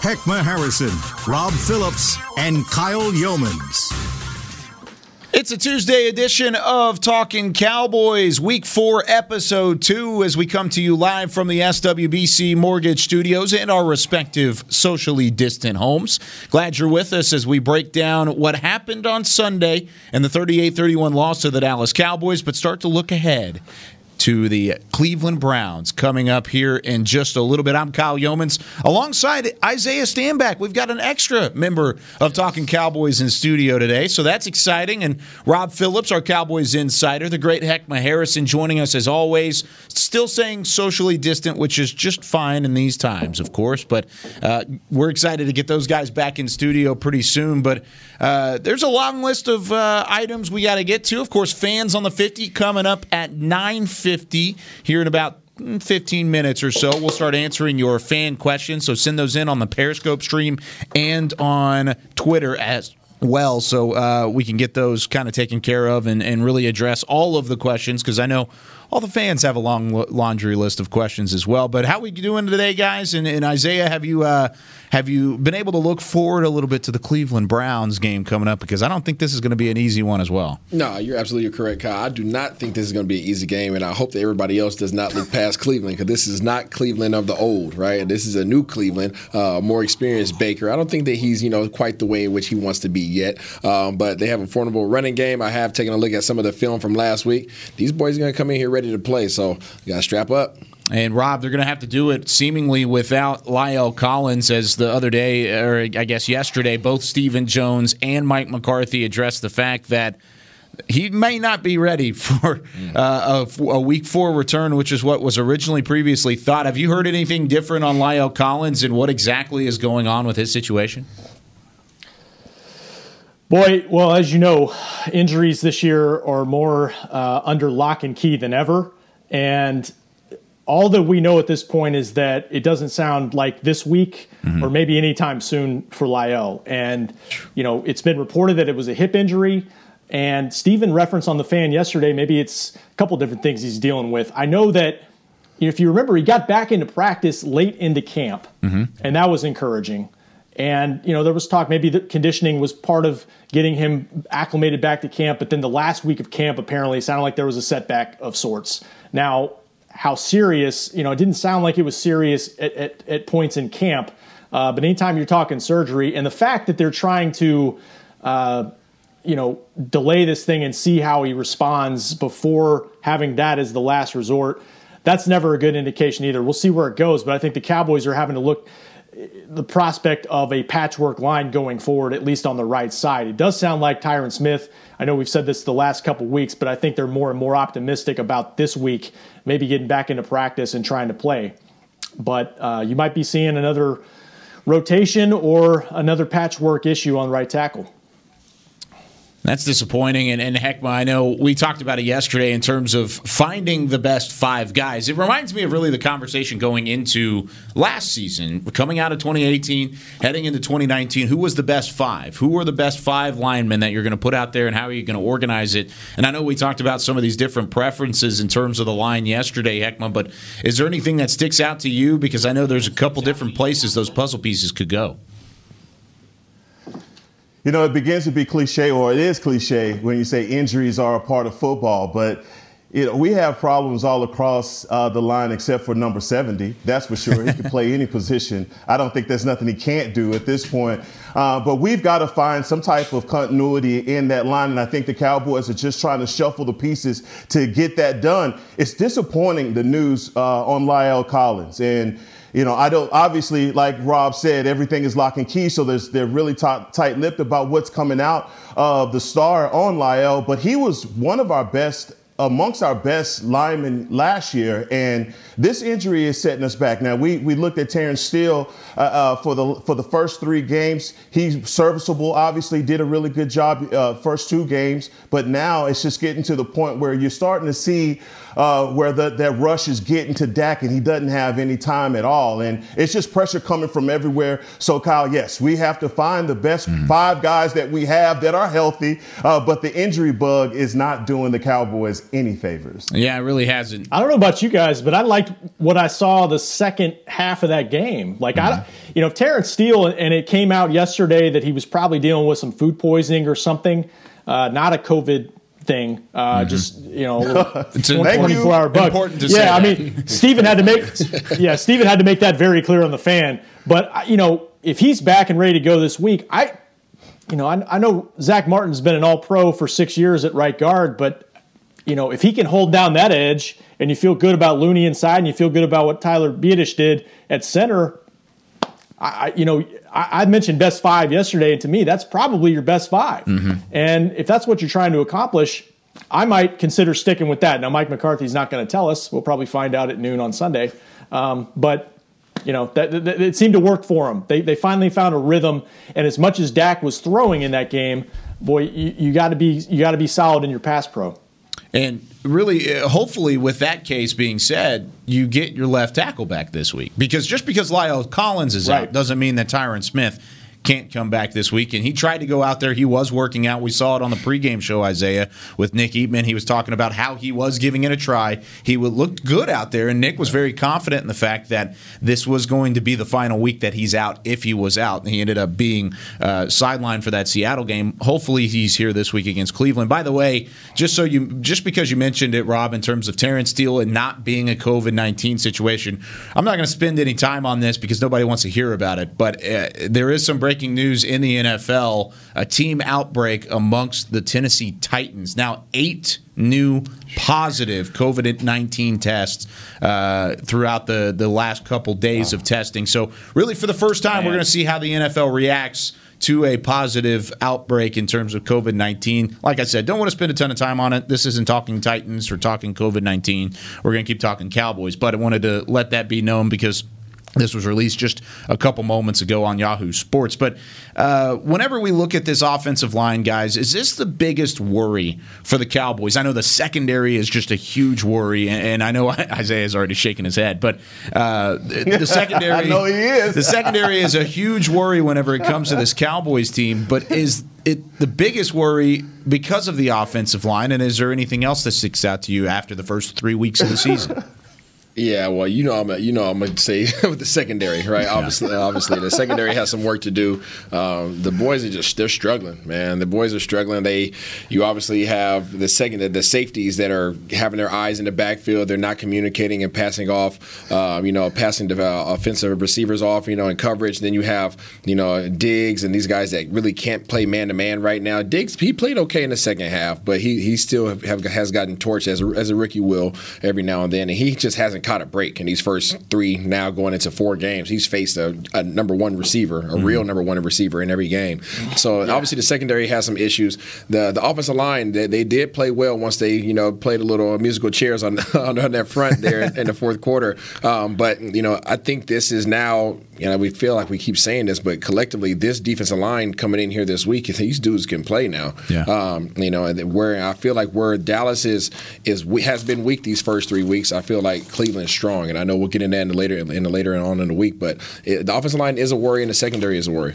Heckma Harrison, Rob Phillips, and Kyle Youmans. It's a Tuesday edition of Talking Cowboys, week four, episode two, as we come to you live from the SWBC Mortgage Studios and our respective socially distant homes. Glad you're with us as we break down what happened on Sunday and the 38 31 loss to the Dallas Cowboys, but start to look ahead to the Cleveland Browns coming up here in just a little bit. I'm Kyle Youmans alongside Isaiah Stanback. We've got an extra member of Talking Cowboys in studio today, so that's exciting. And Rob Phillips, our Cowboys insider, the great Heckma Harrison, joining us as always. Still saying socially distant, which is just fine in these times, of course. But uh, we're excited to get those guys back in studio pretty soon. But uh, there's a long list of uh, items we got to get to. Of course, fans on the 50 coming up at 9:50 here in about 15 minutes or so. We'll start answering your fan questions. So send those in on the Periscope stream and on Twitter as well so uh, we can get those kind of taken care of and, and really address all of the questions because I know all the fans have a long laundry list of questions as well. But how we doing today, guys? And, and Isaiah, have you uh, have you been able to look forward a little bit to the Cleveland Browns game coming up? Because I don't think this is going to be an easy one as well. No, you're absolutely correct, Kyle. I do not think this is going to be an easy game, and I hope that everybody else does not look past Cleveland because this is not Cleveland of the old, right? This is a new Cleveland, uh, more experienced Baker. I don't think that he's you know quite the way in which he wants to be yet, um, but they have a formidable running game. I have taken a look at some of the film from last week. These boys are going to come in here ready to play, so you got to strap up. And Rob, they're going to have to do it seemingly without La'el Collins, as the other day, or I guess yesterday, both Stephen Jones and Mike McCarthy addressed the fact that he may not be ready for uh, a, a, week four return, which is what was originally previously thought. Have you heard anything different on La'el Collins and what exactly is going on with his situation? Boy, well, as you know, injuries this year are more uh, under lock and key than ever. And all that we know at this point is that it doesn't sound like this week mm-hmm. or maybe anytime soon for La'el. And, you know, it's been reported that it was a hip injury. And Stephen referenced on the fan yesterday, maybe it's a couple different things he's dealing with. I know that, if you remember, he got back into practice late into camp, mm-hmm. and that was encouraging. And, you know, there was talk maybe the conditioning was part of getting him acclimated back to camp, but then the last week of camp apparently sounded like there was a setback of sorts. Now, how serious, you know, it didn't sound like it was serious at, at, at points in camp. Uh, but anytime you're talking surgery, and the fact that they're trying to, uh, you know, delay this thing and see how he responds before having that as the last resort, that's never a good indication either. We'll see where it goes, but I think the Cowboys are having to look the prospect of a patchwork line going forward, at least on the right side. It does sound like Tyron Smith. I know we've said this the last couple weeks, but I think they're more and more optimistic about this week, maybe getting back into practice and trying to play. But uh, you might be seeing another rotation or another patchwork issue on right tackle. That's disappointing. And, and Heckma, I know we talked about it yesterday in terms of finding the best five guys. It reminds me of really the conversation going into last season, coming out of 2018, heading into 2019. Who was the best five? Who were the best five linemen that you're going to put out there, and how are you going to organize it? And I know we talked about some of these different preferences in terms of the line yesterday, Heckma, but is there anything that sticks out to you? Because I know there's a couple different places those puzzle pieces could go you know, it begins to be cliche, or it is cliche when you say injuries are a part of football. But you know, we have problems all across uh, the line except for number 70. That's for sure. He can play any position. I don't think there's nothing he can't do at this point. Uh, but we've got to find some type of continuity in that line. And I think the Cowboys are just trying to shuffle the pieces to get that done. It's disappointing, the news uh, on La'el Collins. And you know, I don't obviously, like Rob said, everything is lock and key, so there's they're really t- tight-lipped about what's coming out of the star on La'el. But he was one of our best amongst our best linemen last year, and this injury is setting us back. Now we we looked at Terence Steele uh, uh, for the for the first three games. He's serviceable. Obviously, did a really good job uh, first two games, but now it's just getting to the point where you're starting to see uh, where the, that rush is getting to Dak and he doesn't have any time at all. And it's just pressure coming from everywhere. So, Kyle, yes, we have to find the best mm. five guys that we have that are healthy, uh, but the injury bug is not doing the Cowboys any favors. Yeah, it really hasn't. I don't know about you guys, but I liked what I saw the second half of that game. Like, mm-hmm. I, you know, Terence Steele, and it came out yesterday that he was probably dealing with some food poisoning or something. Uh, not a COVID thing. Uh, mm-hmm. Just you know, it's 24 hour bug. Important to yeah, I mean, Stephen had to make yeah, Stephen had to make that very clear on the fan. But you know, if he's back and ready to go this week, I, you know, I, I know Zack Martin's been an All Pro for six years at right guard, but you know, if he can hold down that edge, and you feel good about Looney inside, and you feel good about what Tyler Biadasz did at center, I, you know, I, I, mentioned best five yesterday, and to me, that's probably your best 5 mm-hmm. And if that's what you're trying to accomplish, I might consider sticking with that. Now, Mike McCarthy's not going to tell us. We'll probably find out at noon on Sunday. Um, but you know, that, that, it seemed to work for them. They, they finally found a rhythm. And as much as Dak was throwing in that game, boy, you, you got to be you got to be solid in your pass pro. And really, uh, hopefully, with that case being said, you get your left tackle back this week because just because La'el Collins is right. out doesn't mean that Tyron Smith can't come back this week. And he tried to go out there. He was working out. We saw it on the pregame show, Isaiah, with Nick Eatman. He was talking about how he was giving it a try. He looked good out there, and Nick was very confident in the fact that this was going to be the final week that he's out if he was out. And he ended up being uh, sidelined for that Seattle game. Hopefully, he's here this week against Cleveland. By the way, just so you, just because you mentioned it, Rob, in terms of Terence Steele and not being a COVID nineteen situation, I'm not going to spend any time on this because nobody wants to hear about it. But uh, there is some breaking news in the NFL a team outbreak amongst the Tennessee Titans. Now, eight new positive COVID 19 tests uh, throughout the, the last couple days wow. of testing. So, really, for the first time, Man. we're going to see how the NFL reacts to a positive outbreak in terms of COVID 19. Like I said, don't want to spend a ton of time on it. This isn't talking Titans or talking COVID 19. We're going to keep talking Cowboys, but I wanted to let that be known because this was released just a couple moments ago on Yahoo Sports. But uh, whenever we look at this offensive line, guys, is this the biggest worry for the Cowboys? I know the secondary is just a huge worry, and, I know I Isaiah's already shaking his head, but uh, the, the secondary, I know he is. the secondary is a huge worry whenever it comes to this Cowboys team. But is it the biggest worry because of the offensive line? And is there anything else that sticks out to you after the first three weeks of the season? Yeah, well, you know, I'm, a, you know, I'm gonna say with the secondary, right? Yeah. Obviously, obviously, the secondary has some work to do. Um, the boys are just they're struggling, man. The boys are struggling. They, you obviously have the second the safeties that are having their eyes in the backfield. They're not communicating and passing off, um, you know, passing the uh, offensive receivers off, you know, in coverage. Then you have, you know, Diggs and these guys that really can't play man to man right now. Diggs he played okay in the second half, but he he still have, has gotten torched as a, as a rookie will every now and then, and he just hasn't caught a break in these first three. Now going into four games, he's faced a, a number one receiver, a mm-hmm. real number one receiver in every game. So yeah. obviously the secondary has some issues. The the offensive line they, they, did play well once they you know played a little musical chairs on on, that front there in the fourth quarter. Um, but you know I think this is now you know we feel like we keep saying this, but collectively this defensive line coming in here this week, these dudes can play now. Yeah. Um, you know, and where I feel like where Dallas is is has been weak these first three weeks, I feel like Cleveland's strong strong. And I know we'll get into that in the later in the later on in the week. But it, the offensive line is a worry, and the secondary is a worry.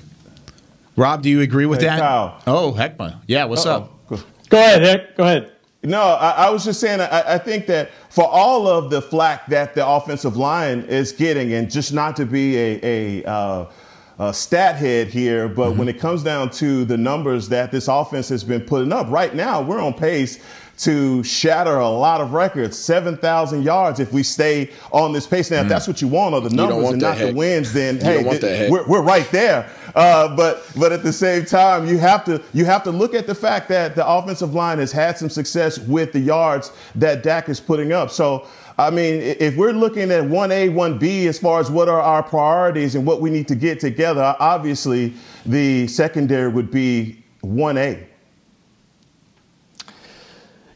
Rob, do you agree with hey, that? Kyle. Oh, Heckma. Yeah, what's Uh-oh. up? Go ahead, Heck. Go ahead. No, I, I, was just saying, I, I, think that for all of the flack that the offensive line is getting, and just not to be a, a, uh, a stat head here, but mm-hmm. when it comes down to the numbers that this offense has been putting up, right now we're on pace to shatter a lot of records, 7,000 yards if we stay on this pace. Now, mm. if that's what you want, or the numbers and not heck. the wins, then hey, th- we're, we're, right there. Uh, but but at the same time, you have to you have to look at the fact that the offensive line has had some success with the yards that Dak is putting up. So. I mean, if we're looking at 1A, 1B as far as what are our priorities and what we need to get together, obviously the secondary would be 1A.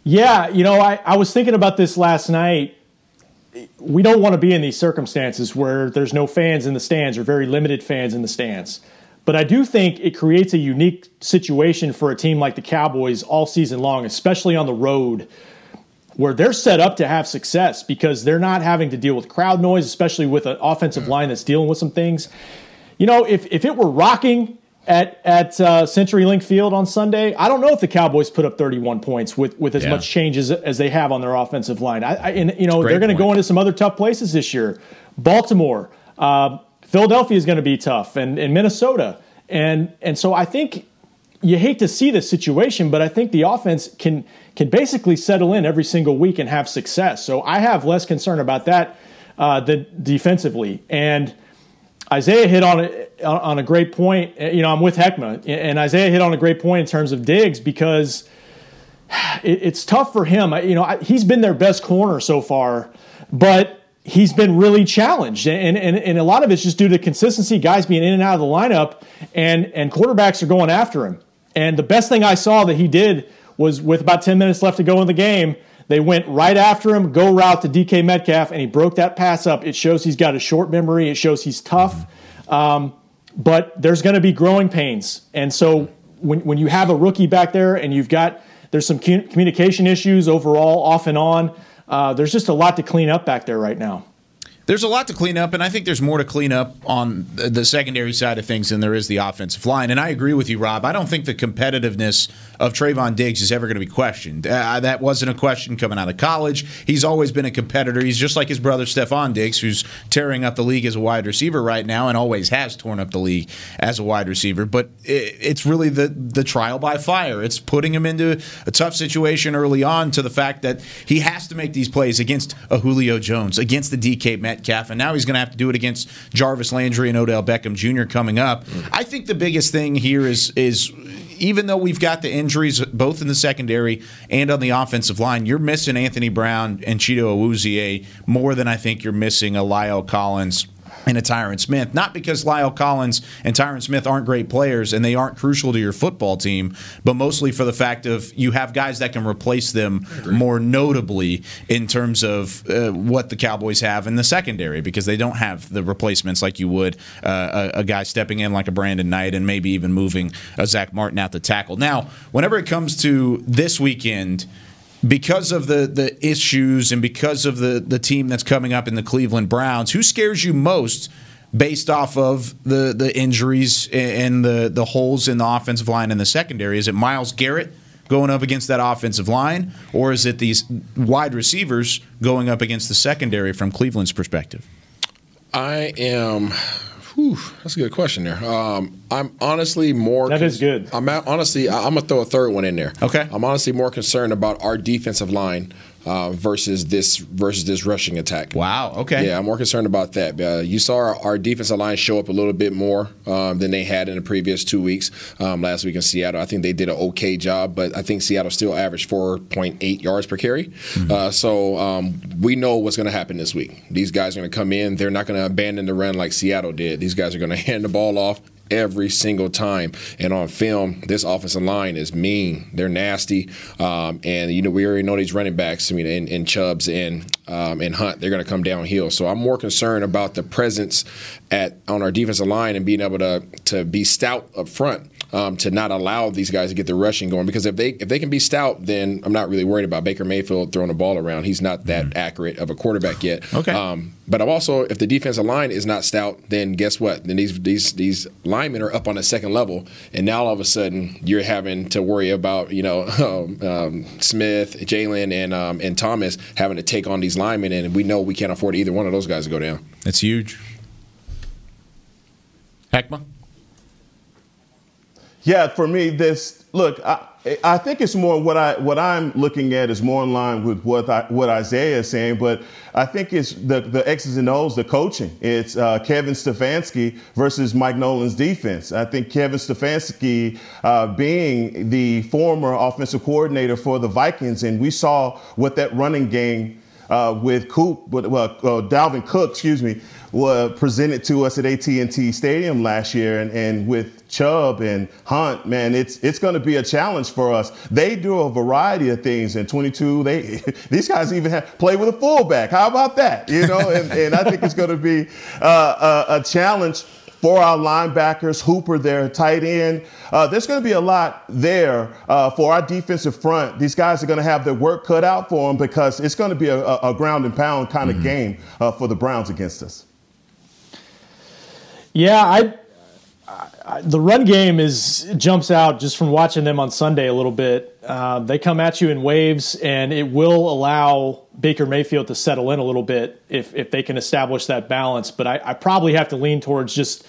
Yeah, you know, I, I was thinking about this last night. We don't want to be in these circumstances where there's no fans in the stands or very limited fans in the stands. But I do think it creates a unique situation for a team like the Cowboys all season long, especially on the road, where they're set up to have success because they're not having to deal with crowd noise, especially with an offensive mm. line that's dealing with some things. You know, if, if it were rocking at at uh, CenturyLink Field on Sunday, I don't know if the Cowboys put up 31 points with with as yeah. much change as, as they have on their offensive line. I, I and you know they're going to go into some other tough places this year. Baltimore, uh, Philadelphia is going to be tough, and, and Minnesota, and and so I think you hate to see this situation, but I think the offense can can basically settle in every single week and have success. So I have less concern about that uh, than defensively and. Isaiah hit on a, on a great point. Eh, you know, I'm with Heckma, and Isaiah hit on a great point in terms of Diggs because it, it's tough for him. You know, he's been their best corner so far, but he's been really challenged, and, and and a lot of it's just due to consistency, guys being in and out of the lineup, and and quarterbacks are going after him. And the best thing I saw that he did was with about 10 minutes left to go in the game they went right after him, go route to DK Metcalf, and he broke that pass up. It shows he's got a short memory. It shows he's tough. Um, but there's going to be growing pains. And so when, when you have a rookie back there and you've got, there's some communication issues overall, off and on, uh, there's just a lot to clean up back there right now. There's a lot to clean up, and I think there's more to clean up on the secondary side of things than there is the offensive line. And I agree with you, Rob. I don't think the competitiveness of Trevon Diggs is ever going to be questioned. Uh, that wasn't a question coming out of college. He's always been a competitor. He's just like his brother Stefon Diggs, who's tearing up the league as a wide receiver right now, and always has torn up the league as a wide receiver. But it's really the the trial by fire. It's putting him into a tough situation early on to the fact that he has to make these plays against a Julio Jones, against the DK Metcalf Metcalf, and now he's going to have to do it against Jarvis Landry and Odell Beckham Jr. coming up. I think the biggest thing here is is even though we've got the injuries both in the secondary and on the offensive line, you're missing Anthony Brown and Chido Awuzie more than I think you're missing a La'el Collins and a Tyron Smith. Not because La'el Collins and Tyron Smith aren't great players and they aren't crucial to your football team, but mostly for the fact of you have guys that can replace them more notably in terms of uh, what the Cowboys have in the secondary because they don't have the replacements like you would uh, a, a, guy stepping in like a Brandon Knight and maybe even moving a Zack Martin out the tackle. Now, whenever it comes to this weekend, because of the the issues and because of the the team that's coming up in the Cleveland Browns, who scares you most based off of the the injuries and the the holes in the offensive line and the secondary? Is it Myles Garrett going up against that offensive line, or is it these wide receivers going up against the secondary from Cleveland's perspective? I am Whew, that's a good question there. Um, I'm honestly more. That is good. I'm honestly. I'm gonna throw a third one in there. Okay. I'm honestly more concerned about our defensive line uh, versus this versus this rushing attack. Wow. Okay. Yeah, I'm more concerned about that. Uh, you saw our, our, defensive line show up a little bit more um, than they had in the previous two weeks. Um, last week in Seattle, I think they did an okay job, but I think Seattle still averaged 4.8 yards per carry. Mm-hmm. Uh, so um, we know what's going to happen this week. These guys are going to come in. They're not going to abandon the run like Seattle did. These guys are going to hand the ball off every single time. And on film, this offensive line is mean. They're nasty. Um, and, you know, we already know these running backs, I mean, and, in Chubbs and, um, and Hunt, they're going to come downhill. So I'm more concerned about the presence at on our defensive line and being able to, to be stout up front um, to not allow these guys to get the rushing going. Because if they if they can be stout, then I'm not really worried about Baker Mayfield throwing the ball around. He's not that mm-hmm. accurate of a quarterback yet. Okay. Um, but I'm also if the defensive line is not stout, then guess what? Then these these these linemen are up on the second level, and now all of a sudden you're having to worry about you know um, um, Smith, Jaylon, and um, and Thomas having to take on these linemen, and we know we can't afford either one of those guys to go down. That's huge. Heckma. Yeah, for me, this look. I, I think it's more what I what I'm looking at is more in line with what I, what Isaiah is saying, but I think it's the the X's and O's, the coaching. It's uh, Kevin Stefanski versus Mike Nolan's defense. I think Kevin Stefanski, uh, being the former offensive coordinator for the Vikings, and we saw what that running game uh, with Coop, well, uh, Dalvin Cook, excuse me, was presented to us at AT&T Stadium last year, and, and with Chubb and Hunt, man, it's it's going to be a challenge for us. They do a variety of things in 22. They these guys even have play with a fullback. How about that? You know, and, and I think it's going to be uh, a, a challenge for our linebackers, Hooper there, tight end. Uh, there's going to be a lot there uh, for our defensive front. These guys are going to have their work cut out for them because it's going to be a, a ground and pound kind of mm-hmm. game uh, for the Browns against us. Yeah, I, I, the run game is jumps out just from watching them on Sunday a little bit. Uh, they come at you in waves, and it will allow Baker Mayfield to settle in a little bit if if they can establish that balance. But I, I probably have to lean towards just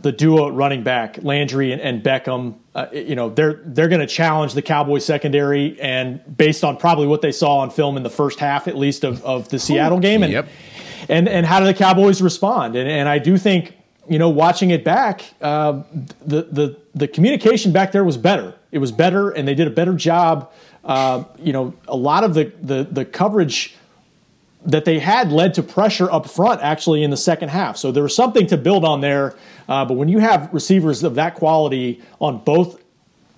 the duo running back Landry and, and Beckham. Uh, you know they're they're going to challenge the Cowboys secondary, and based on probably what they saw on film in the first half, at least of, of the Seattle game, and yep. and and how do the Cowboys respond? And, and I do think you know, watching it back, uh, the the the communication back there was better. It was better, and they did a better job. Uh, you know, a lot of the the the coverage that they had led to pressure up front actually in the second half. So there was something to build on there. Uh, but when you have receivers of that quality on both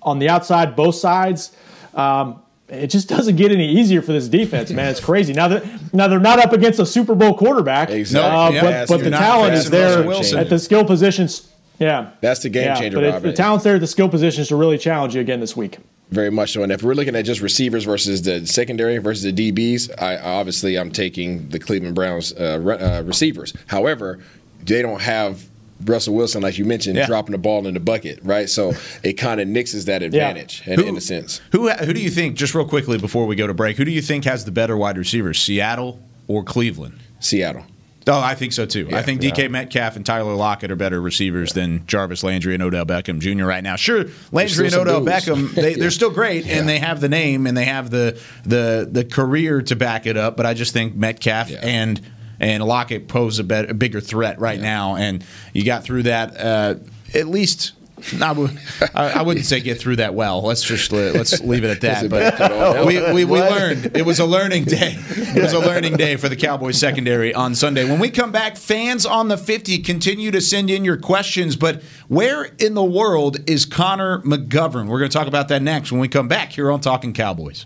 on the outside, both sides. Um, it just doesn't get any easier for this defense, man. It's crazy. Now that now they're not up against a Super Bowl quarterback, exactly. uh, yeah, but, but the talent is there at the skill positions. Yeah, that's the game yeah, changer. But the talent's there at the skill positions to really challenge you again this week. Very much so. And if we're looking at just receivers versus the secondary versus the DBs, I obviously I'm taking the Cleveland Browns uh, re- uh, receivers. However, they don't have Russell Wilson, like you mentioned, yeah. dropping the ball in the bucket, right? So it kind of nixes that advantage yeah. in, who, in, a sense. Who who do you think? Just real quickly before we go to break, who do you think has the better wide receivers, Seattle or Cleveland? Seattle. Oh, I think so too. Yeah, I think DK yeah. Metcalf and Tyler Lockett are better receivers yeah. than Jarvis Landry and Odell Beckham Jr. right now. Sure, Landry and Odell Beckham, they, are still great and they have the name and they have the the the career to back it up. But I just think Metcalf and and Lockett pose a, bet, a bigger threat right yeah. now. And you got through that uh, at least. I, would, I wouldn't say get through that well. Let's just let's leave it at that. But we, we, we learned it was a learning day. It was a learning day for the Cowboys secondary on Sunday. When we come back, fans on the 50 continue to send in your questions. But where in the world is Connor McGovern? We're going to talk about that next when we come back here on Talking Cowboys.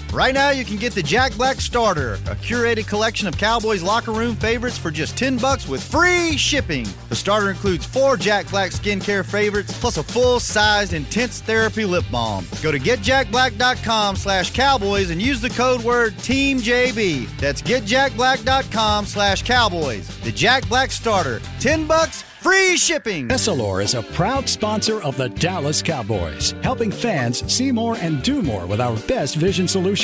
Right now, you can get the Jack Black Starter, a curated collection of Cowboys locker room favorites for just 10 bucks with free shipping. The starter includes four Jack Black skincare favorites plus a full-sized intense therapy lip balm. Go to getjackblack.com slash cowboys and use the code word TEAMJB. That's getjackblack.com slash cowboys. The Jack Black Starter. 10 bucks, Free shipping! Essilor is a proud sponsor of the Dallas Cowboys, helping fans see more and do more with our best vision solutions.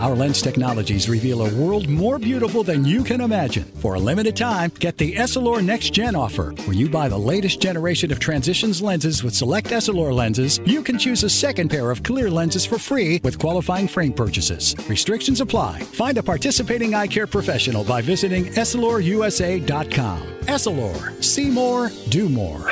Our lens technologies reveal a world more beautiful than you can imagine. For a limited time, get the Essilor Next Gen offer. When you buy the latest generation of transitions lenses with select Essilor lenses, you can choose a second pair of clear lenses for free with qualifying frame purchases. Restrictions apply. Find a participating eye care professional by visiting EssilorUSA.com. Essilor, see more more, do more.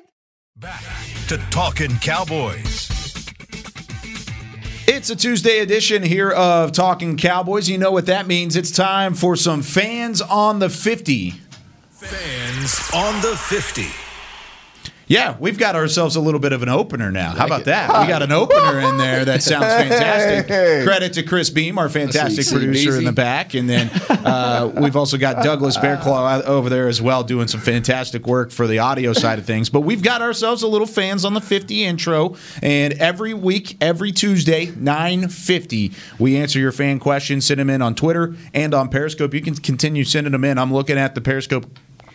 Back to Talking Cowboys. It's a Tuesday edition here of Talking Cowboys. You know what that means. It's time for some fans on the 50. Fans on the 50. Yeah, we've got ourselves a little bit of an opener now. How about that? We got an opener in there that sounds fantastic. Hey. Credit to Chris Beam, our fantastic Sweet, producer in the back, and then uh, we've also got Douglas Bearclaw over there as well, doing some fantastic work for the audio side of things. But we've got ourselves a little fans on the 50 intro, and every week, every Tuesday, 9:50, we answer your fan questions. Send them in on Twitter and on Periscope. You can continue sending them in. I'm looking at the Periscope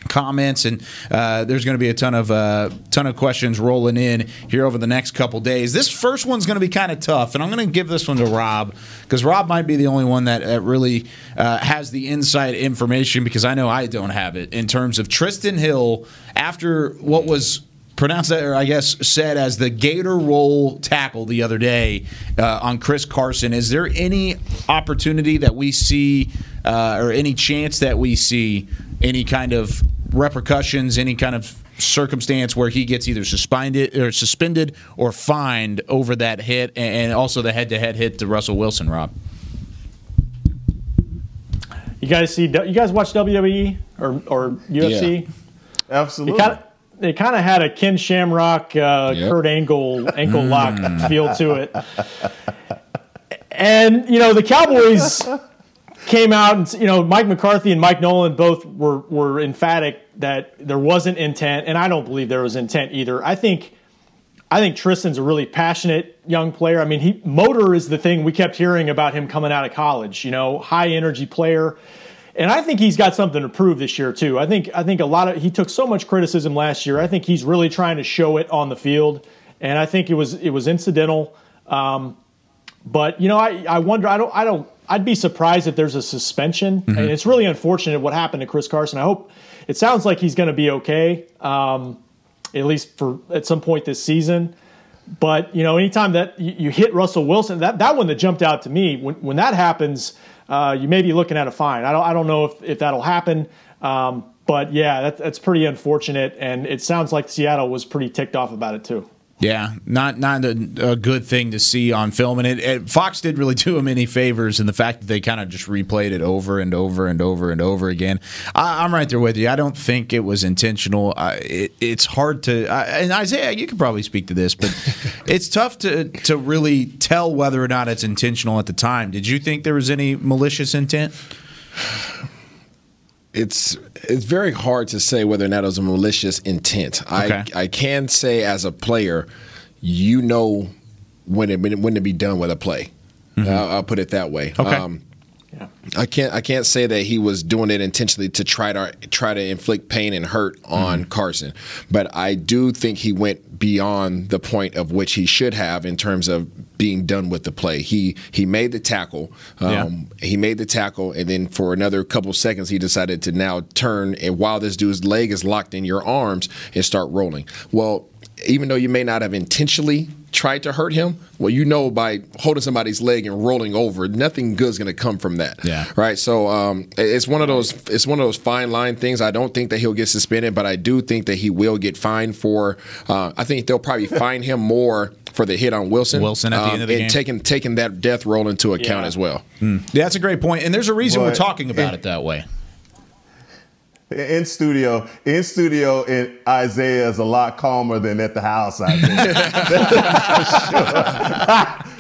comments and uh, there's going to be a ton of uh, ton of questions rolling in here over the next couple days this first one's going to be kind of tough and i'm going to give this one to rob because rob might be the only one that uh, really uh, has the inside information because i know i don't have it in terms of trysten hill after what was pronounced that, or I guess said as the Gator roll tackle the other day uh, on Chris Carson. Is there any opportunity that we see, uh, or any chance that we see any kind of repercussions, any kind of circumstance where he gets either suspended or suspended or fined over that hit, and also the head-to-head hit to Russell Wilson? Rob. You guys see? You guys watch WWE or or UFC? Absolutely. It kind of it kind of had a Ken Shamrock, uh, Yep. Kurt Angle ankle lock Mm. feel to it. And you know the Cowboys came out and you know Mike McCarthy and Mike Nolan both were were emphatic that there wasn't intent, and I don't believe there was intent either. I think I think Trysten's a really passionate young player. I mean, he motor is the thing we kept hearing about him coming out of college. You know, high energy player, and I think he's got something to prove this year too. I think I think a lot of he took so much criticism last year. I think he's really trying to show it on the field, and I think it was it was incidental. Um, but you know, I I wonder. I don't I don't. I'd be surprised if there's a suspension, and it's really unfortunate what happened to Chris Carson. I hope it sounds like he's going to be okay. Um, at least for at some point this season. But you know, anytime that you, you hit Russell Wilson, that that one that jumped out to me when when that happens, uh, you may be looking at a fine. I don't I don't know if if that'll happen. Um, but yeah, that, that's pretty unfortunate, and it sounds like Seattle was pretty ticked off about it too. Yeah, not not a, a good thing to see on film, and it, it, Fox did really do him any favors in the fact that they kind of just replayed it over and over and over and over again. I, I'm right there with you. I don't think it was intentional. I, it, it's hard to, I, and Isaiah, you could probably speak to this, but it's tough to to really tell whether or not it's intentional at the time. Did you think there was any malicious intent? it's it's very hard to say whether or not it was a malicious intent. Okay. I I can say as a player, you know when it when to be done with a play. I'll, I'll put it that way. Okay. Um, I can't I can't say that he was doing it intentionally to try to try to inflict pain and hurt on Carson, but I do think he went beyond the point of which he should have in terms of being done with the play. He he made the tackle, um, he made the tackle, and then for another couple seconds he decided to now turn and while this dude's leg is locked in your arms and start rolling. Well, even though you may not have intentionally tried to hurt him, well, you know by holding somebody's leg and rolling over, nothing good's going to come from that. Yeah. Right. So um, it's one of those it's one of those fine line things. I don't think that he'll get suspended, but I do think that he will get fined for. Uh, I think they'll probably fine him more for the hit on Wilson. Wilson at the end of the and game. taking taking that death roll into account Yeah. as well. Yeah, that's a great point, and there's a reason we're talking about it that way. In studio, in studio, and Isaiah is a lot calmer than at the house. I think.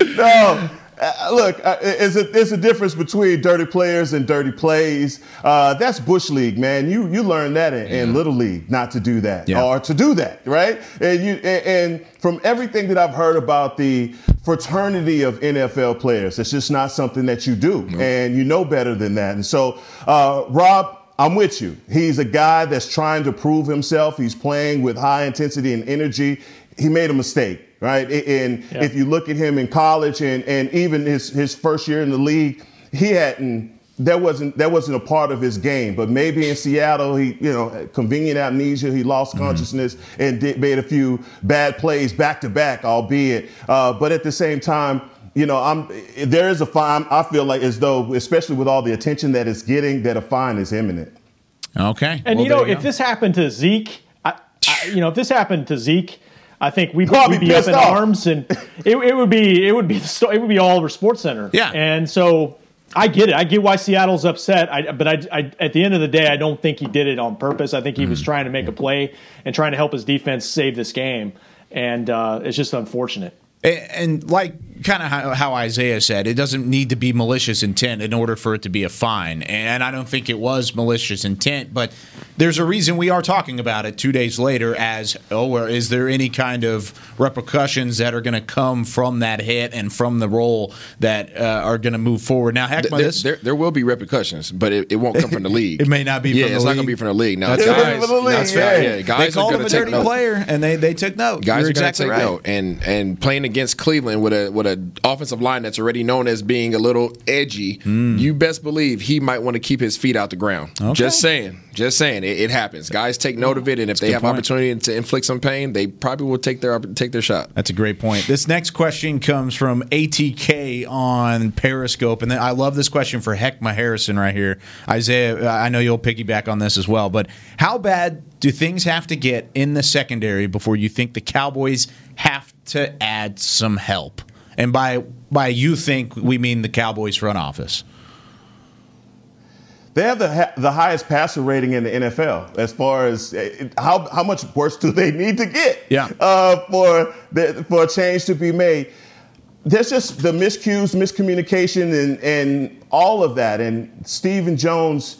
sure. no, uh, look, uh, it's a it's a difference between dirty players and dirty plays. Uh, that's bush league, man. You you learn that in, in little league not to do that Yeah. or to do that, right? And you and, and from everything that I've heard about the fraternity of NFL players, it's just not something that you do, and you know better than that. And so, uh, Rob. I'm with you. He's a guy that's trying to prove himself. He's playing with high intensity and energy. He made a mistake, right? And Yeah. if you look at him in college and, and even his, his first year in the league, he hadn't that wasn't that wasn't a part of his game. But maybe in Seattle, he you know convenient amnesia, he lost consciousness and did, made a few bad plays back to back, albeit. Uh, but at the same time, you know, I'm there is a fine. I feel like as though, especially with all the attention that it's getting, that a fine is imminent. Okay, And Well, you know, there if this happened to Zeke, I, I, you know, if this happened to Zeke, I think we'd, I'll we'd be be up in off. arms, and it, it would be it would be the it would be all over Sports Center. Yeah. and so I get it. I get why Seattle's upset. I, but I, I, at the end of the day, I don't think he did it on purpose. I think he was trying to make a play and trying to help his defense save this game, and uh, it's just unfortunate. And, and like kind of how, how Isaiah said, it doesn't need to be malicious intent in order for it to be a fine. And I don't think it was malicious intent, but there's a reason we are talking about it two days later as, oh, well, is there any kind of repercussions that are going to come from that hit and from the role that uh, are going to move forward? Now, heck, there, this, there, there will be repercussions, but it, it won't come from the league. It may not be Yeah, from the it's not going to be from the league. Now, That's guys, right. From the league, that's yeah. Yeah, they called are him a dirty note. player, and they, they took note. Guys You're are going to take right. note, and and playing against Cleveland with a with an offensive line that's already known as being a little edgy, hmm. you best believe he might want to keep his feet out the ground. Okay. Just saying, just saying, it, it happens. Guys take note of it, and if they have point. opportunity to inflict some pain, they probably will take their take their shot. That's a great point. This next question comes from ATK on Periscope, and then I love this question for Heckma Harrison right here. Isaiah, I know you'll piggyback on this as well, but how bad do things have to get in the secondary before you think the Cowboys have to add some help? And by by you think we mean the Cowboys front office. They have the ha- the highest passer rating in the NFL as far as uh, how how much worse do they need to get Yeah. uh, for the, for a change to be made. There's just the miscues, miscommunication, and and all of that. And Stephen Jones,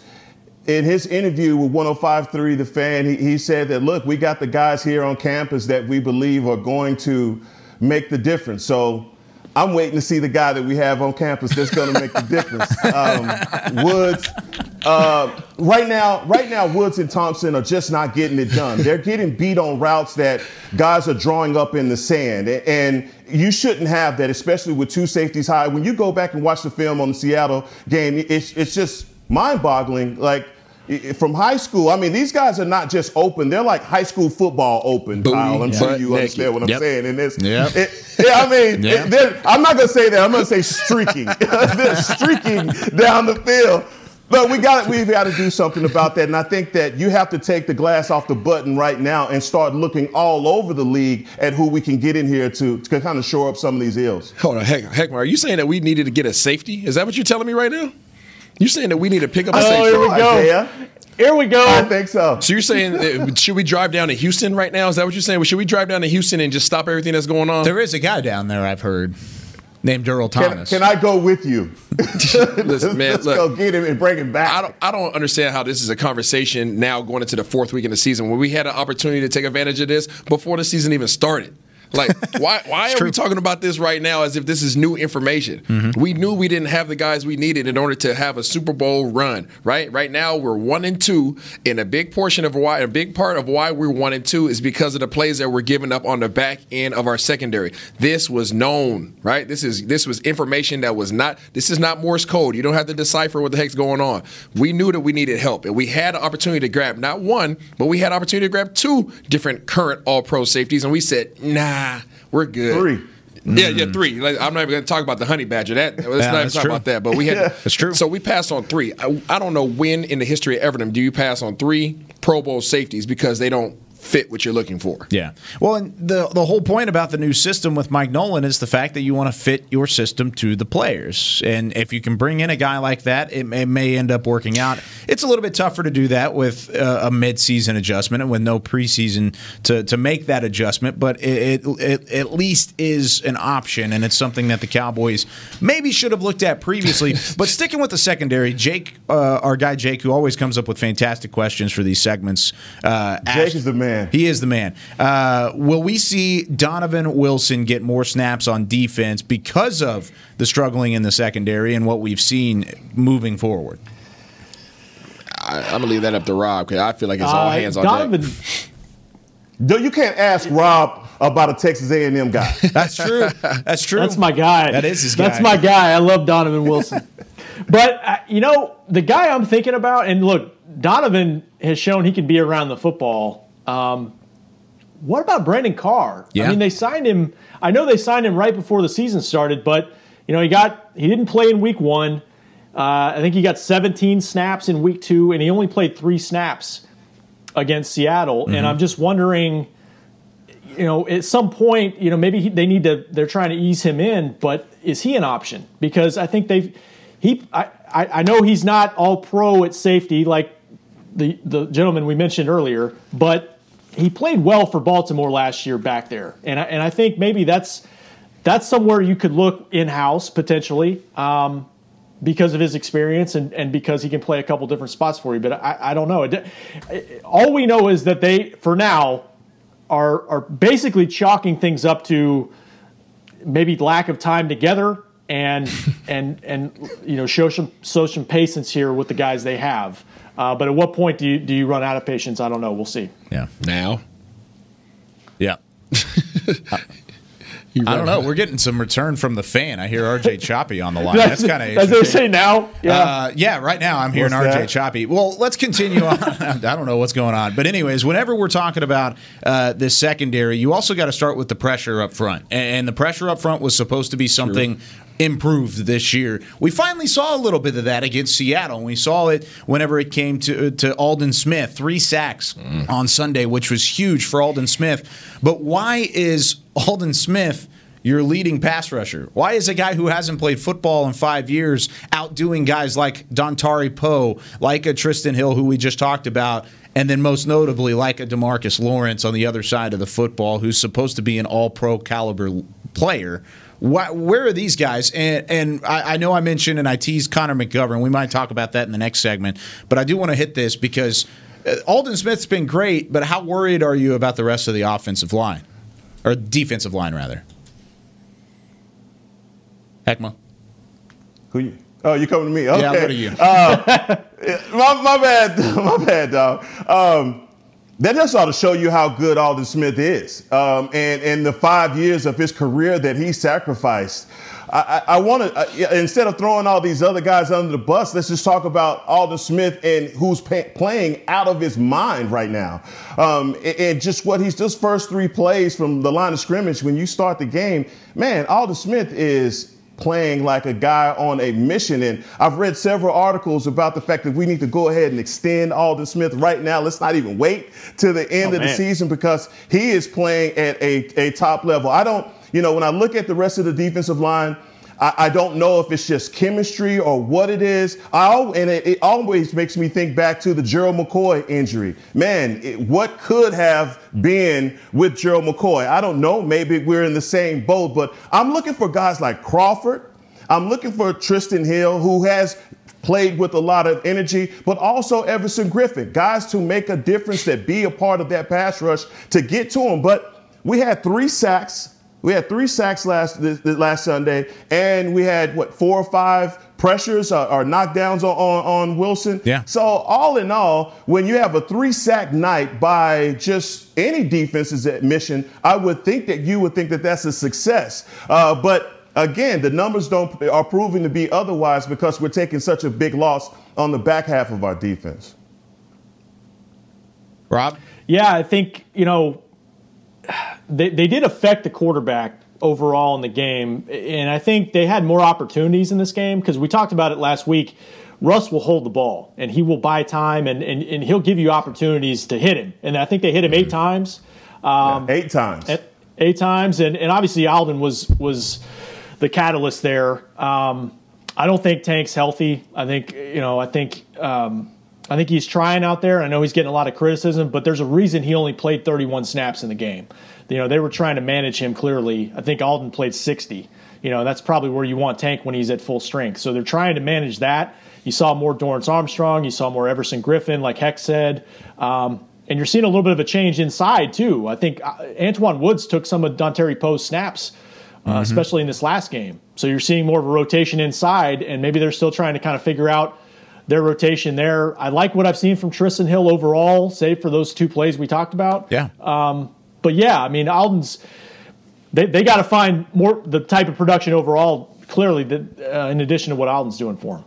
in his interview with 105.3 The Fan, he, he said that look, we got the guys here on campus that we believe are going to make the difference. So. I'm waiting to see the guy that we have on campus that's going to make the difference. Um, Woods, uh, right now, right now, Woods and Thompson are just not getting it done. They're getting beat on routes that guys are drawing up in the sand, and you shouldn't have that, especially with two safeties high. When you go back and watch the film on the Seattle game, it's it's just mind-boggling. Like from high school, I mean, these guys are not just open; they're like high school football open. Booty, Kyle. I'm sure butt you naked. understand what I'm Yep. saying in this. Yep. It- yeah, I mean, Yeah. it- I'm not gonna say that. I'm gonna say streaking. they're streaking down the field. But we got we've got to do something about that, and I think that you have to take the glass off the button right now and start looking all over the league at who we can get in here to, to kind of shore up some of these ills. Hold on, heck, Heckmar, are you saying that we needed to get a safety? Is that what you're telling me right now? You're saying that we need to pick up a Oh, here we go. Isaiah. Here we go. I think so. So you're saying should we drive down to Houston right now? Is that what you're saying? Should we drive down to Houston and just stop everything that's going on? There is a guy down there I've heard named Daryl Can, Thomas. can I go with you? Listen, man, Let's look. go get him and bring him back. I don't, I don't understand how this is a conversation now going into the fourth week in the season when we had an opportunity to take advantage of this before the season even started. Like, why, why are we talking about this right now as if this is new information? Mm-hmm. We knew we didn't have the guys we needed in order to have a Super Bowl run, right? Right now, we're one and two, and a big portion of why, a big part of why we're one and two is because of the plays that we're giving up on the back end of our secondary. This was known, right? This is this was information that was not. This is not Morse code. You don't have to decipher what the heck's going on. We knew that we needed help, and we had an opportunity to grab not one, but we had an opportunity to grab two different current All Pro safeties, and we said, "Nah, we're good." Three. Yeah, yeah, three. Like, I'm not even going to talk about the honey badger. That let's Yeah, not even talk true. about that. But we had That's true. So we passed on three. I, I don't know when in the history of Evernham do you pass on three Pro Bowl safeties because they don't fit what you're looking for. Yeah. Well, and the the whole point about the new system with Mike Nolan is the fact that you want to fit your system to the players, and if you can bring in a guy like that, it may, it may end up working out. It's a little bit tougher to do that with uh, a mid-season adjustment and with no preseason to to make that adjustment, but it, it, it at least is an option, and it's something that the Cowboys maybe should have looked at previously. but sticking with the secondary, Jake, uh, our guy Jake, who always comes up with fantastic questions for these segments, uh, Jake asked- is the man. He is the man. Uh, will we see Donovan Wilson get more snaps on defense because of the struggling in the secondary and what we've seen moving forward? I, I'm gonna leave that up to Rob because I feel like it's all Uh, hands on Donovan, deck. No, you can't ask Rob about a Texas A&M guy. That's true. That's true. That's my guy. That is his guy. That's my guy. I love Donovan Wilson. but uh, you know, the guy I'm thinking about, and look, Donovan has shown he can be around the football. Um, what about Brandon Carr? Yeah. I mean, they signed him. I know they signed him right before the season started, but you know, he got he didn't play in week one. Uh, I think he got 17 snaps in week two, and he only played three snaps against Seattle. And I'm just wondering, you know, at some point, you know, maybe he, they need to, they're trying to ease him in, but is he an option? Because I think they've, he I, I, I know he's not all pro at safety like the the gentleman we mentioned earlier, but he played well for Baltimore last year back there, and I, and I think maybe that's that's somewhere you could look in house potentially. Um, because of his experience and, and because he can play a couple different spots for you. But I, I don't know. It, it, all we know is that they, for now, are are basically chalking things up to maybe lack of time together and and and you know show some show some patience here with the guys they have. Uh, but at what point do you do you run out of patience? I don't know. We'll see. Yeah. Now. Yeah. I don't know. We're getting some return from the fan. I hear RJ Choppy on the line. That's kind of as they say now. Yeah, uh, yeah. Right now, I'm hearing What's RJ that? Choppy. Well, let's continue on. I don't know what's going on, but anyways, whenever we're talking about uh, this secondary, you also got to start with the pressure up front, and the pressure up front was supposed to be something. Improved this year. We finally saw a little bit of that against Seattle. We saw it whenever it came to uh, to Aldon Smith, three sacks mm. on Sunday, which was huge for Aldon Smith. But why is Aldon Smith your leading pass rusher? Why is a guy who hasn't played football in five years outdoing guys like Dontari Poe, like a Trysten Hill, who we just talked about, and then most notably like a Demarcus Lawrence on the other side of the football, who's supposed to be an all pro caliber player? Why, where are these guys? And, and I, I know I mentioned and I teased Connor McGovern. We might talk about that in the next segment, but I do want to hit this because uh, Aldon Smith's been great, but how worried are you about the rest of the offensive line? Or defensive line, rather? Heckma. Who you? Oh, you coming to me? Okay. Yeah, go to you. Uh, my, my bad, my bad, dog. Um, that just ought to show you how good Aldon Smith is, um, and and the five years of his career that he sacrificed. I, I, I want to uh, instead of throwing all these other guys under the bus, let's just talk about Aldon Smith and who's pay, playing out of his mind right now, um, and, and just what he's just first three plays from the line of scrimmage when you start the game. Man, Aldon Smith is playing like a guy on a mission. And I've read several articles about the fact that we need to go ahead and extend Aldon Smith right now. Let's not even wait to the end Oh, of the season because he is playing at a, a top level. I don't, you know, when I look at the rest of the defensive line, I, I don't know if it's just chemistry or what it is. I and it, it always makes me think back to the Gerald McCoy injury. Man, it, what could have been with Gerald McCoy? I don't know. Maybe we're in the same boat, but I'm looking for guys like Crawford. I'm looking for Trysten Hill, who has played with a lot of energy, but also Everson Griffen, guys to make a difference, that be a part of that pass rush to get to him. But we had three sacks. We had three sacks last this, this last Sunday, and we had what four or five pressures or, or knockdowns on, on on Wilson. Yeah. So all in all, when you have a three sack night by just any defense's admission, I would think that you would think that that's a success. Uh, but again, the numbers don't are proving to be otherwise because we're taking such a big loss on the back half of our defense. Rob? Yeah, I think, you know, they, they did affect the quarterback overall in the game. And I think they had more opportunities in this game because we talked about it last week. Russ will hold the ball and he will buy time and, and, and he'll give you opportunities to hit him. And I think they hit him eight times. Um, eight times. Eight times. And, and obviously Aldon was was the catalyst there. Um, I don't think Tank's healthy. I think, you know, I think um, I think he's trying out there. I know he's getting a lot of criticism, but there's a reason he only played 31 snaps in the game. You know, they were trying to manage him clearly. I think Aldon played 60. You know, that's probably where you want Tank when he's at full strength. So they're trying to manage that. You saw more Dorance Armstrong. You saw more Everson Griffen, like Heck said. Um, and you're seeing a little bit of a change inside, too. I think uh, Antwaun Woods took some of Dontari Poe's snaps, uh, Mhm. especially in this last game. So you're seeing more of a rotation inside, and maybe they're still trying to kind of figure out their rotation there. I like what I've seen from Trysten Hill overall, save for those two plays we talked about. Yeah. Um, but yeah, I mean, Aldon's they, they got to find more the type of production overall. Clearly, that uh, in addition to what Aldon's doing for him.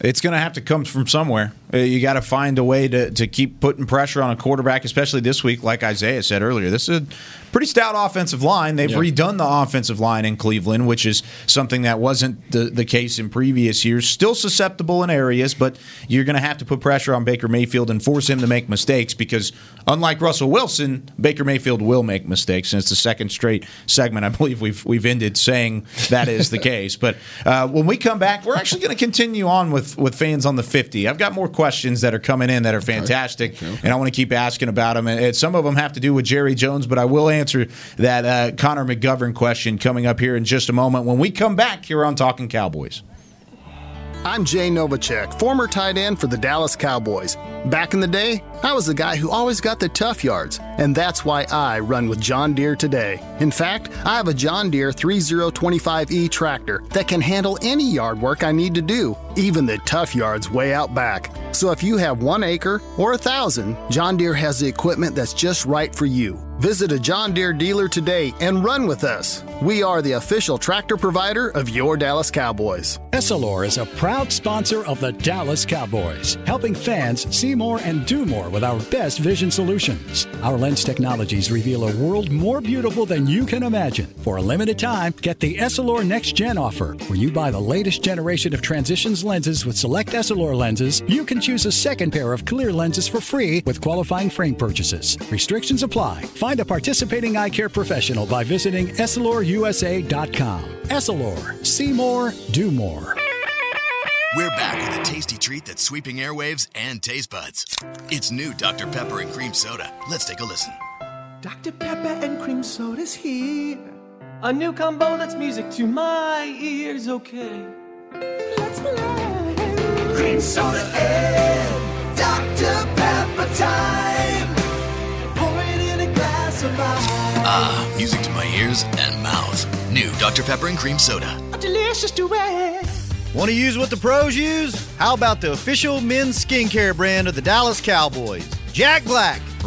It's going to have to come from somewhere. Uh, You got to find a way to, to keep putting pressure on a quarterback, especially this week, like Isaiah said earlier. This is a pretty stout offensive line. They've Yeah. redone the offensive line in Cleveland, which is something that wasn't the, the case in previous years. Still susceptible in areas, but you're going to have to put pressure on Baker Mayfield and force him to make mistakes because, unlike Russell Wilson, Baker Mayfield will make mistakes. And it's the second straight segment I believe we've we've ended saying that is the case. But uh, when we come back, we're actually going to continue on with with fans on the 50. I've got more questions that are coming in that are fantastic, and I want to keep asking about them. And some of them have to do with Jerry Jones, but I will answer that uh, Connor McGovern question coming up here in just a moment when we come back here on Talking Cowboys. I'm Jay Novacek, former tight end for the Dallas Cowboys. Back in the day, I was the guy who always got the tough yards, and that's why I run with John Deere today. In fact, I have a John Deere 3025E tractor that can handle any yard work I need to do, even the tough yards way out back. So if you have one acre or a thousand, John Deere has the equipment that's just right for you. Visit a John Deere dealer today and run with us. We are the official tractor provider of your Dallas Cowboys. Essilor is a proud sponsor of the Dallas Cowboys, helping fans see more and do more with our best vision solutions. Our lens technologies reveal a world more beautiful than you can imagine. For a limited time, get the Essilor Next Gen offer, where you buy the latest generation of transitions lenses with select Essilor lenses. You can choose a second pair of clear lenses for free with qualifying frame purchases. Restrictions apply. Find a participating eye care professional by visiting EssilorUSA.com. Essilor, see more, do more. We're back with a tasty treat that's sweeping airwaves and taste buds. It's new Dr. Pepper and Cream Soda. Let's take a listen. Dr. Pepper and cream soda's here. A new combo that's music to my ears, okay. Let's play. Cream soda and Dr. Pepper time. Ah, music to my ears and mouth. New Dr. Pepper and Cream Soda. A delicious duet. Want to use what the pros use? How about the official men's skincare brand of the Dallas Cowboys? Jack Black.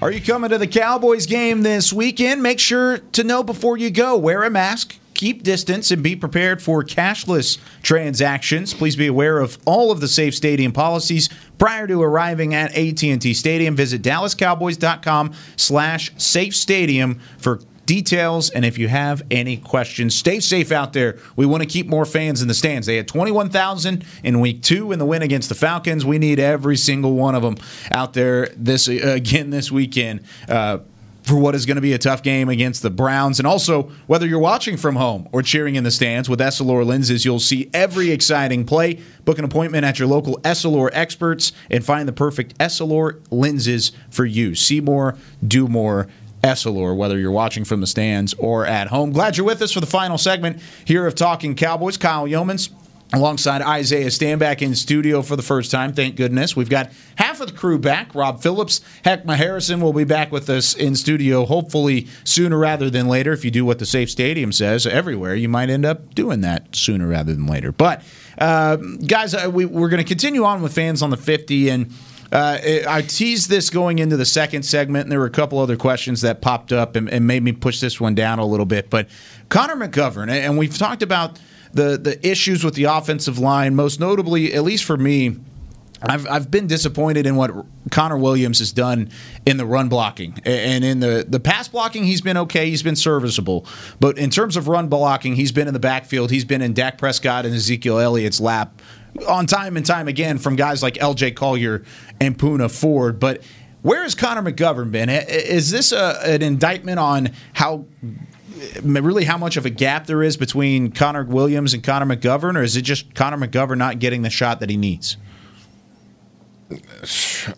Are you coming to the Cowboys game this weekend? Make sure to know before you go. Wear a mask, keep distance, and be prepared for cashless transactions. Please be aware of all of the safe stadium policies prior to arriving at AT&T Stadium. Visit dallascowboys.com slash safe stadium for details and if you have any questions stay safe out there we want to keep more fans in the stands they had 21000 in week two in the win against the falcons we need every single one of them out there this again this weekend uh, for what is going to be a tough game against the Browns. And also, whether you're watching from home or cheering in the stands with Essilor lenses, you'll see every exciting play. Book an appointment at your local Essilor experts and find the perfect Essilor lenses for you. See more, do more. Essilor, whether you're watching from the stands or at home. Glad you're with us for the final segment here of Talking Cowboys. Kyle Youmans alongside Isaiah Stanback in studio for the first time. Thank goodness. We've got half of the crew back. Rob Phillips, Heckma Harrison will be back with us in studio hopefully sooner rather than later. If you do what the Safe Stadium says everywhere, you might end up doing that sooner rather than later. But, uh, guys, uh, we, we're going to continue on with fans on the 50 and uh, I teased this going into the second segment, and there were a couple other questions that popped up and, and made me push this one down a little bit. But Connor McGovern, and we've talked about the the issues with the offensive line, most notably, at least for me. I've, I've been disappointed in what Connor Williams has done in the run blocking. And in the, the pass blocking, he's been okay. He's been serviceable. But in terms of run blocking, he's been in the backfield. He's been in Dak Prescott and Ezekiel Elliott's lap on time and time again from guys like LJ Collier and Poona Ford. But where has Connor McGovern been? Is this a, an indictment on how really how much of a gap there is between Connor Williams and Connor McGovern, or is it just Connor McGovern not getting the shot that he needs?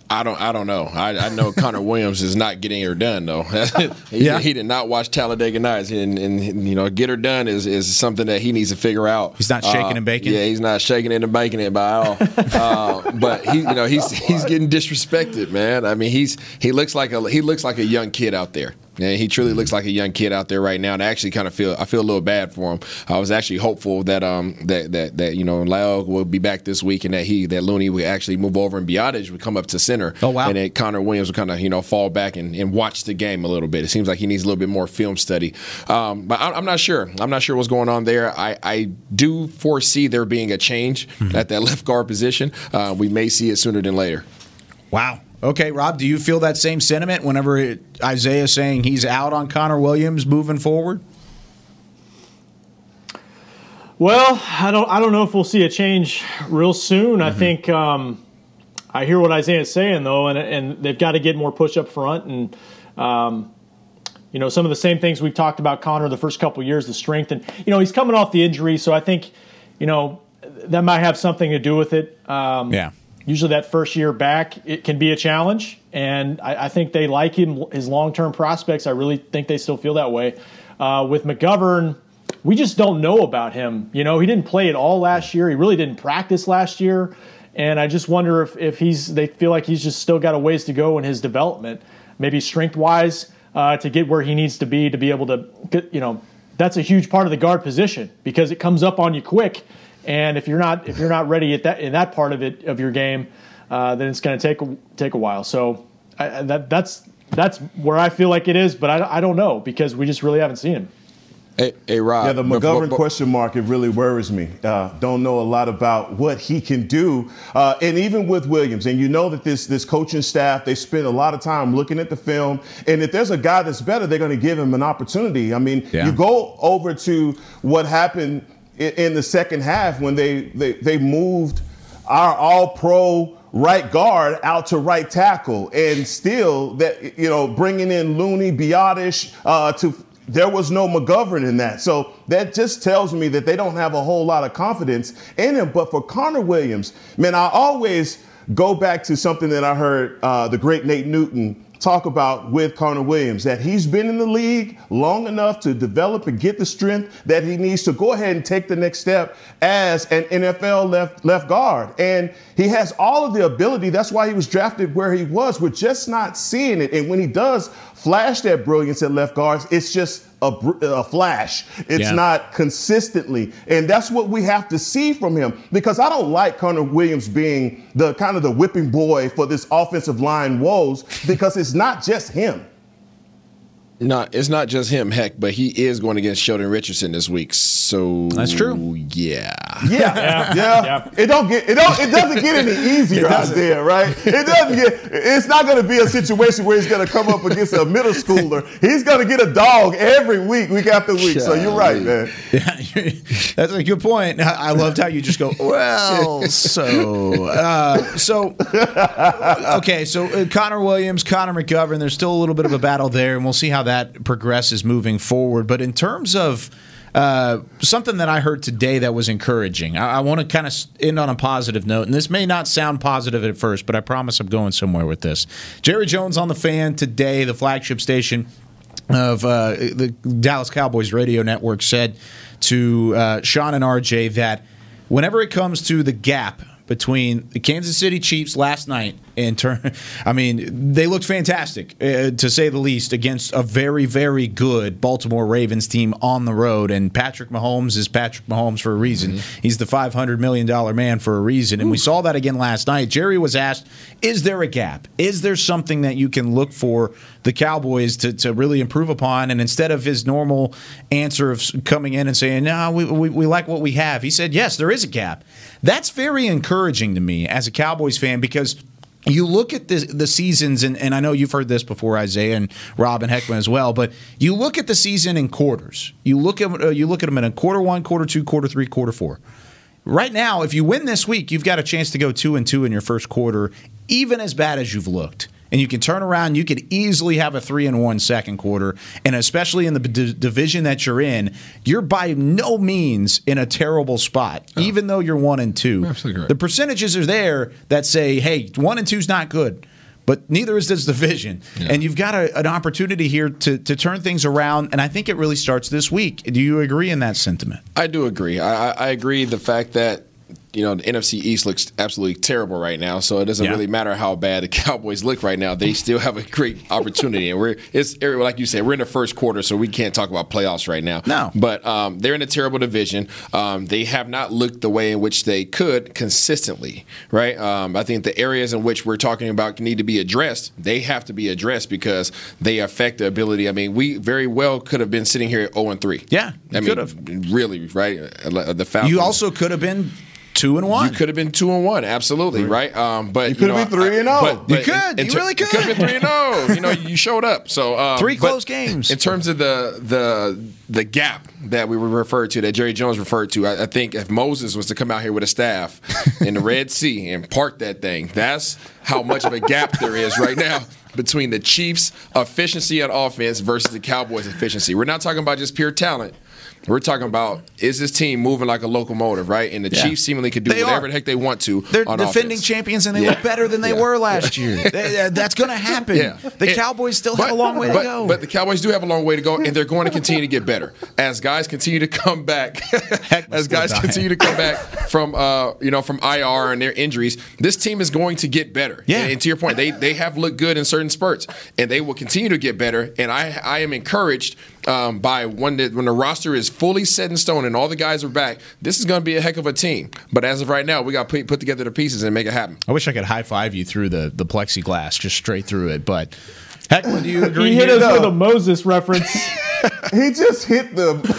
I don't. I don't know. I, I know Connor Williams is not getting her done though. he, Yeah. he did not watch Talladega Nights, and, and you know, get her done is, is something that he needs to figure out. He's not shaking Uh, and baking? Yeah, he's not shaking it and baking it by all. uh, but he, you know, he's he's getting disrespected, man. I mean, he's he looks like a he looks like a young kid out there. Yeah, he truly looks like a young kid out there right now, and I actually kind of feel I feel a little bad for him. I was actually hopeful that um that that that you know La'el will be back this week and that he that Looney would actually move over and Biadasz would come up to center. Oh, wow. And that Connor Williams would kind of you know fall back and, and watch the game a little bit. It seems like he needs a little bit more film study. Um, but I, I'm not sure. I'm not sure what's going on there. I, I do foresee there being a change Mm-hmm. at that left guard position. Uh, we may see it sooner than later. Wow. Okay, Rob, do you feel that same sentiment whenever it, Isaiah's saying he's out on Connor Williams moving forward? Well, I don't. I don't know if we'll see a change real soon. I think um, I hear what Isaiah's saying though, and and they've got to get more push up front, and um, you know some of the same things we've talked about Connor the first couple years, the strength, and you know he's coming off the injury, so I think you know that might have something to do with it. Um, Yeah. Usually, that first year back, it can be a challenge, and I, I think they like him, his long term prospects. I really think they still feel that way. Uh, with McGovern, we just don't know about him. You know, he didn't play at all last year. He really didn't practice last year, and I just wonder if if he's they feel like he's just still got a ways to go in his development, maybe strength wise, uh, to get where he needs to be to be able to get you know that's a huge part of the guard position because it comes up on you quick. And if you're not if you're not ready at that in that part of it of your game, uh, then it's going to take a- take a while. So I, I- that that's that's where I feel like it is, but I, I don't know because we just really haven't seen him. Hey, hey Rob. Yeah, the before- McGovern question mark, it really worries me. Uh, don't know a lot about what he can do. Uh, and even with Williams, and you know that this, this coaching staff, they spend a lot of time looking at the film. And if there's a guy that's better, they're going to give him an opportunity. I mean, Yeah. you go over to what happened in, in the second half when they, they, they moved our all pro right guard out to right tackle and still that you know bringing in Looney Biadasz uh, to there was no McGovern in that. So that just tells me that they don't have a whole lot of confidence in him. But for Connor Williams, man, I always go back to something that I heard uh, the great Nate Newton talk about with Connor Williams that he's been in the league long enough to develop and get the strength that he needs to go ahead and take the next step as an NFL left left guard. And he has all of the ability. That's why he was drafted where he was. We're just not seeing it. And when he does flash that brilliance at left guards, it's just a, a flash. It's Yeah. not consistently. And that's what we have to see from him because I don't like Connor Williams being the kind of the whipping boy for this offensive line woes because it's not just him. No, it's not just him, heck, but he is going against Sheldon Richardson this week. So That's true. Yeah. Yeah, yeah. It don't get it don't it doesn't get any easier out there, right? It doesn't get. It's not going to be a situation where he's going to come up against a middle schooler. He's going to get a dog every week, week after week. So you're right, man. Yeah, that's a good point. I I loved how you just go, well, so, uh, so, okay, so uh, Connor Williams, Connor McGovern, there's still a little bit of a battle there, and we'll see how that progresses moving forward. But in terms of uh, something that I heard today that was encouraging, I, I want to kind of end on a positive note, and this may not sound positive at first, but I promise I'm going somewhere with this. Jerry Jones on the fan today, the flagship station of uh, the Dallas Cowboys radio network said to uh, Sean and RJ that whenever it comes to the gap between the Kansas City Chiefs last night in turn, I mean, they looked fantastic uh, to say the least against a very, very good Baltimore Ravens team on the road. And Patrick Mahomes is Patrick Mahomes for a reason. He's the five hundred million dollar man for a reason, and we saw that again last night. Jerry was asked, "Is there a gap? Is there something that you can look for the Cowboys to, to really improve upon?" And instead of his normal answer of coming in and saying, "No, we, we, we like what we have," he said, "Yes, there is a gap." That's very encouraging to me as a Cowboys fan because you look at the the seasons, and, and I know you've heard this before, Isaiah and Rob and Heckman as well. But you look at the season in quarters. You look at uh, you look at them in a quarter one, quarter two, quarter three, quarter four. Right now, if you win this week, you've got a chance to go two and two in your first quarter, even as bad as you've looked. And you can turn around. You could easily have a three and one second quarter, and especially in the d- division that you're in, you're by no means in a terrible spot, even though you're one and two. Absolutely correct. The percentages are there that say, "Hey, one and two's not good." But neither is this division, and you've got a, an opportunity here to to turn things around. And I think it really starts this week. Do you agree in that sentiment? I do agree. I, I I agree the fact that you know the NFC East looks absolutely terrible right now. So it doesn't Yeah. really matter how bad the Cowboys look right now. They still have a great opportunity, and we're it's like you said, we're in the first quarter, so we can't talk about playoffs right now. No. but um, they're in a terrible division. Um, they have not looked the way in which they could consistently. Right. Um, I think the areas in which we're talking about need to be addressed. They have to be addressed because they affect the ability. I mean, we very well could have been sitting here at zero and three. Yeah, I you mean, could have. really right. Uh, The Falcons. You also could have been two and one. You could have been two and one, absolutely, right? Um, but you, could know, have been three and oh. but- You could. in You ter- really could. Could have been three and zero. You know, you showed up. So um, Three close games. In terms of the the the gap that we were referred to, that Jerry Jones referred to, I, I think if Moses was to come out here with a staff in the Red Sea and park that thing, that's how much of a gap there is right now. Between the Chiefs' efficiency on offense versus the Cowboys' efficiency, we're not talking about just pure talent. We're talking about is this team moving like a locomotive, right? And the Yeah. Chiefs seemingly could do They whatever are. the heck they want to. They're defending offense. champions, and they Yeah. look better than they were last year. They- uh, that's going to happen. The And- Cowboys still have a long way but, to go. But the Cowboys do have a long way to go, and they're going to continue to get better as guys continue to come back. as guys dying. continue to come back from uh, you know from IR and their injuries, this team is going to get better. Yeah. And, and to your point, they they have looked good in certain spurts, and they will continue to get better. And I I am encouraged um, by when the, when the roster is fully set in stone and all the guys are back. This is going to be a heck of a team. But as of right now, we got to put, put together the pieces and make it happen. I wish I could high five you through the, the plexiglass, just straight through it. But Heckman, do you agree? He hit here? us with a Moses reference. he just hit them.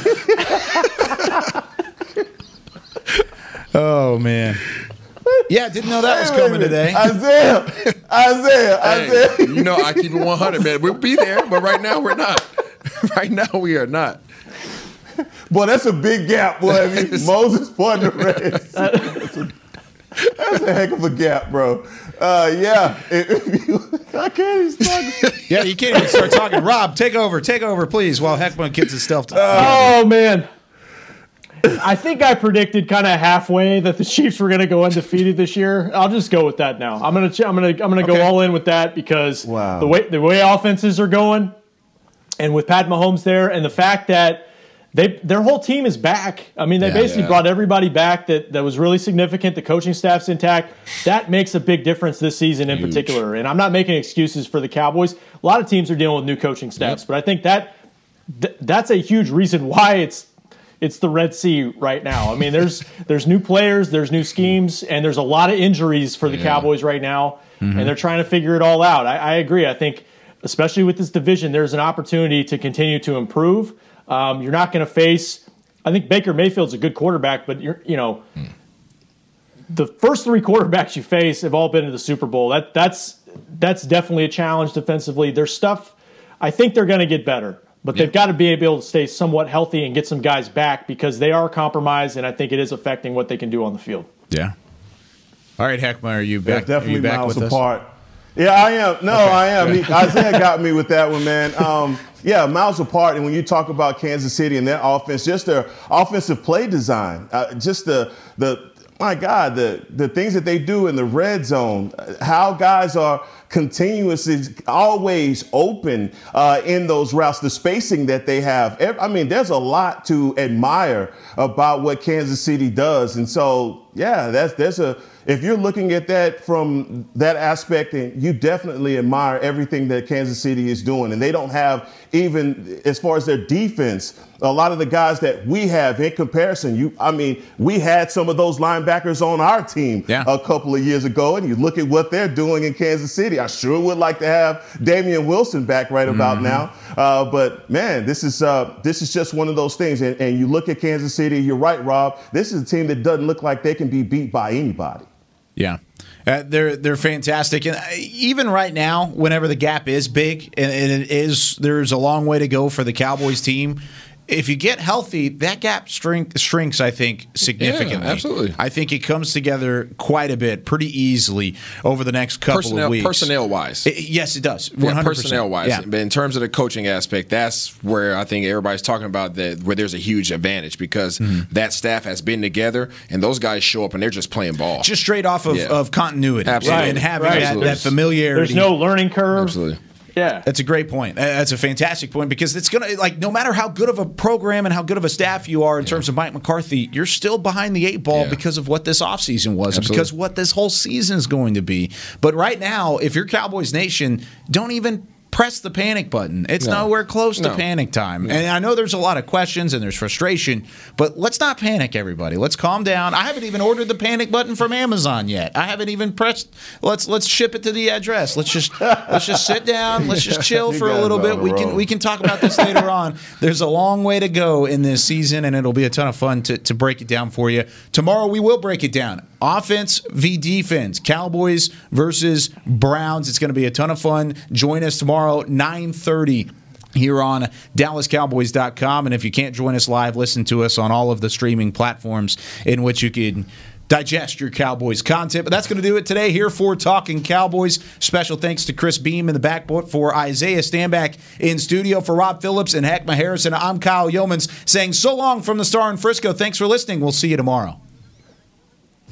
Oh man. Yeah, didn't know that was Wait a coming minute. today. Isaiah, Isaiah, Hey, Isaiah. you know I keep it 100, man. We'll be there, but right now we're not. Right now we are not. Boy, that's a big gap, boy. I mean, Moses won the race. That's a, that's a heck of a gap, bro. Uh, yeah. If- if I can't even start. yeah, you can't even start talking. Rob, take over, take over, please, while Heckman gets his stuff. To- Oh man. I think I predicted kind of halfway that the Chiefs were going to go undefeated this year. I'll just go with that now. I'm going to I'm going to I'm going to Okay. go all in with that because Wow. the way the way offenses are going and with Pat Mahomes there and the fact that they their whole team is back. I mean, they Yeah. basically Yeah. brought everybody back that that was really significant. The coaching staff's intact. That makes a big difference this season in particular. And I'm not making excuses for the Cowboys. A lot of teams are dealing with new coaching staffs, but I think that th- that's a huge reason why it's it's the Red Sea right now. I mean, there's there's new players, there's new schemes, and there's a lot of injuries for the Cowboys right now, mm-hmm. and they're trying to figure it all out. I, I agree. I think, especially with this division, there's an opportunity to continue to improve. Um, you're not going to face. I think Baker Mayfield's a good quarterback, but you're you know. The first three quarterbacks you face have all been to the Super Bowl. That that's that's definitely a challenge defensively. There's stuff. I think they're going to get better, but they've got to be able to stay somewhat healthy and get some guys back because they are compromised, and I think it is affecting what they can do on the field. yeah. All right, Heckmeyer, are you They're back? are definitely you back miles with us? Yeah, I am. No, I am. He, Isaiah got me with that one, man. Um, yeah, miles apart. And when you talk about Kansas City and their offense, just their offensive play design, uh, just the the my God, the the things that they do in the red zone, uh, how guys are continuously always open uh, in those routes, the spacing that they have. I mean, there's a lot to admire about what Kansas City does, and so yeah, that's there's a if you're looking at that from that aspect, and you definitely admire everything that Kansas City is doing. And they don't have even as far as their defense, a lot of the guys that we have in comparison. You, I mean, we had some of those linebackers on our team Yeah. a couple of years ago, and you look at what they're doing in Kansas City. I sure would like to have Damien Wilson back right about now. Uh, but man, this is uh, this is just one of those things. And, and you look at Kansas City. You're right, Rob. This is a team that doesn't look like they can be beat by anybody. Yeah. Uh, they're they're fantastic, and uh, even right now, whenever the gap is big, and, and it is, there's a long way to go for the Cowboys team. If you get healthy, that gap shrink, shrinks, I think, significantly. Yeah, absolutely. I think it comes together quite a bit, pretty easily over the next couple personnel, of weeks. Personnel wise. It- yes, it does. 100%. Yeah, personnel wise. Yeah. But in terms of the coaching aspect, that's where I think everybody's talking about that where there's a huge advantage because Mm-hmm. that staff has been together and those guys show up and they're just playing ball. Just straight off of, Yeah. of continuity Absolutely. and having Right. that, that familiarity. There's no learning curve. Absolutely. Yeah. That's a great point. That's a fantastic point because it's going to, like, no matter how good of a program and how good of a staff you are in terms of Mike McCarthy, you're still behind the eight ball Yeah. because of what this offseason was, Absolutely. because what this whole season is going to be. But right now, if you're Cowboys Nation, don't even press the panic button. It's No. nowhere close to panic time. And I know there's a lot of questions and there's frustration, but let's not panic, everybody. Let's calm down. I haven't even ordered the panic button from Amazon yet. I haven't even pressed. Let's let's ship it to the address. Let's just let's just sit down. Let's just chill for a little bit. We can we can talk about this later on. There's a long way to go in this season, and it'll be a ton of fun to, to break it down for you. Tomorrow we will break it down. Offense v defense. Cowboys versus Browns. It's going to be a ton of fun. Join us tomorrow, 9:30 here on DallasCowboys.com. And if you can't join us live, listen to us on all of the streaming platforms in which you can digest your Cowboys content. But that's going to do it today here for Talking Cowboys. Special thanks to Chris Beam in the backboard for Isaiah Stanback in studio for Rob Phillips and Heckma Harrison. I'm Kyle Youmans saying so long from the Star in Frisco. Thanks for listening. We'll see you tomorrow.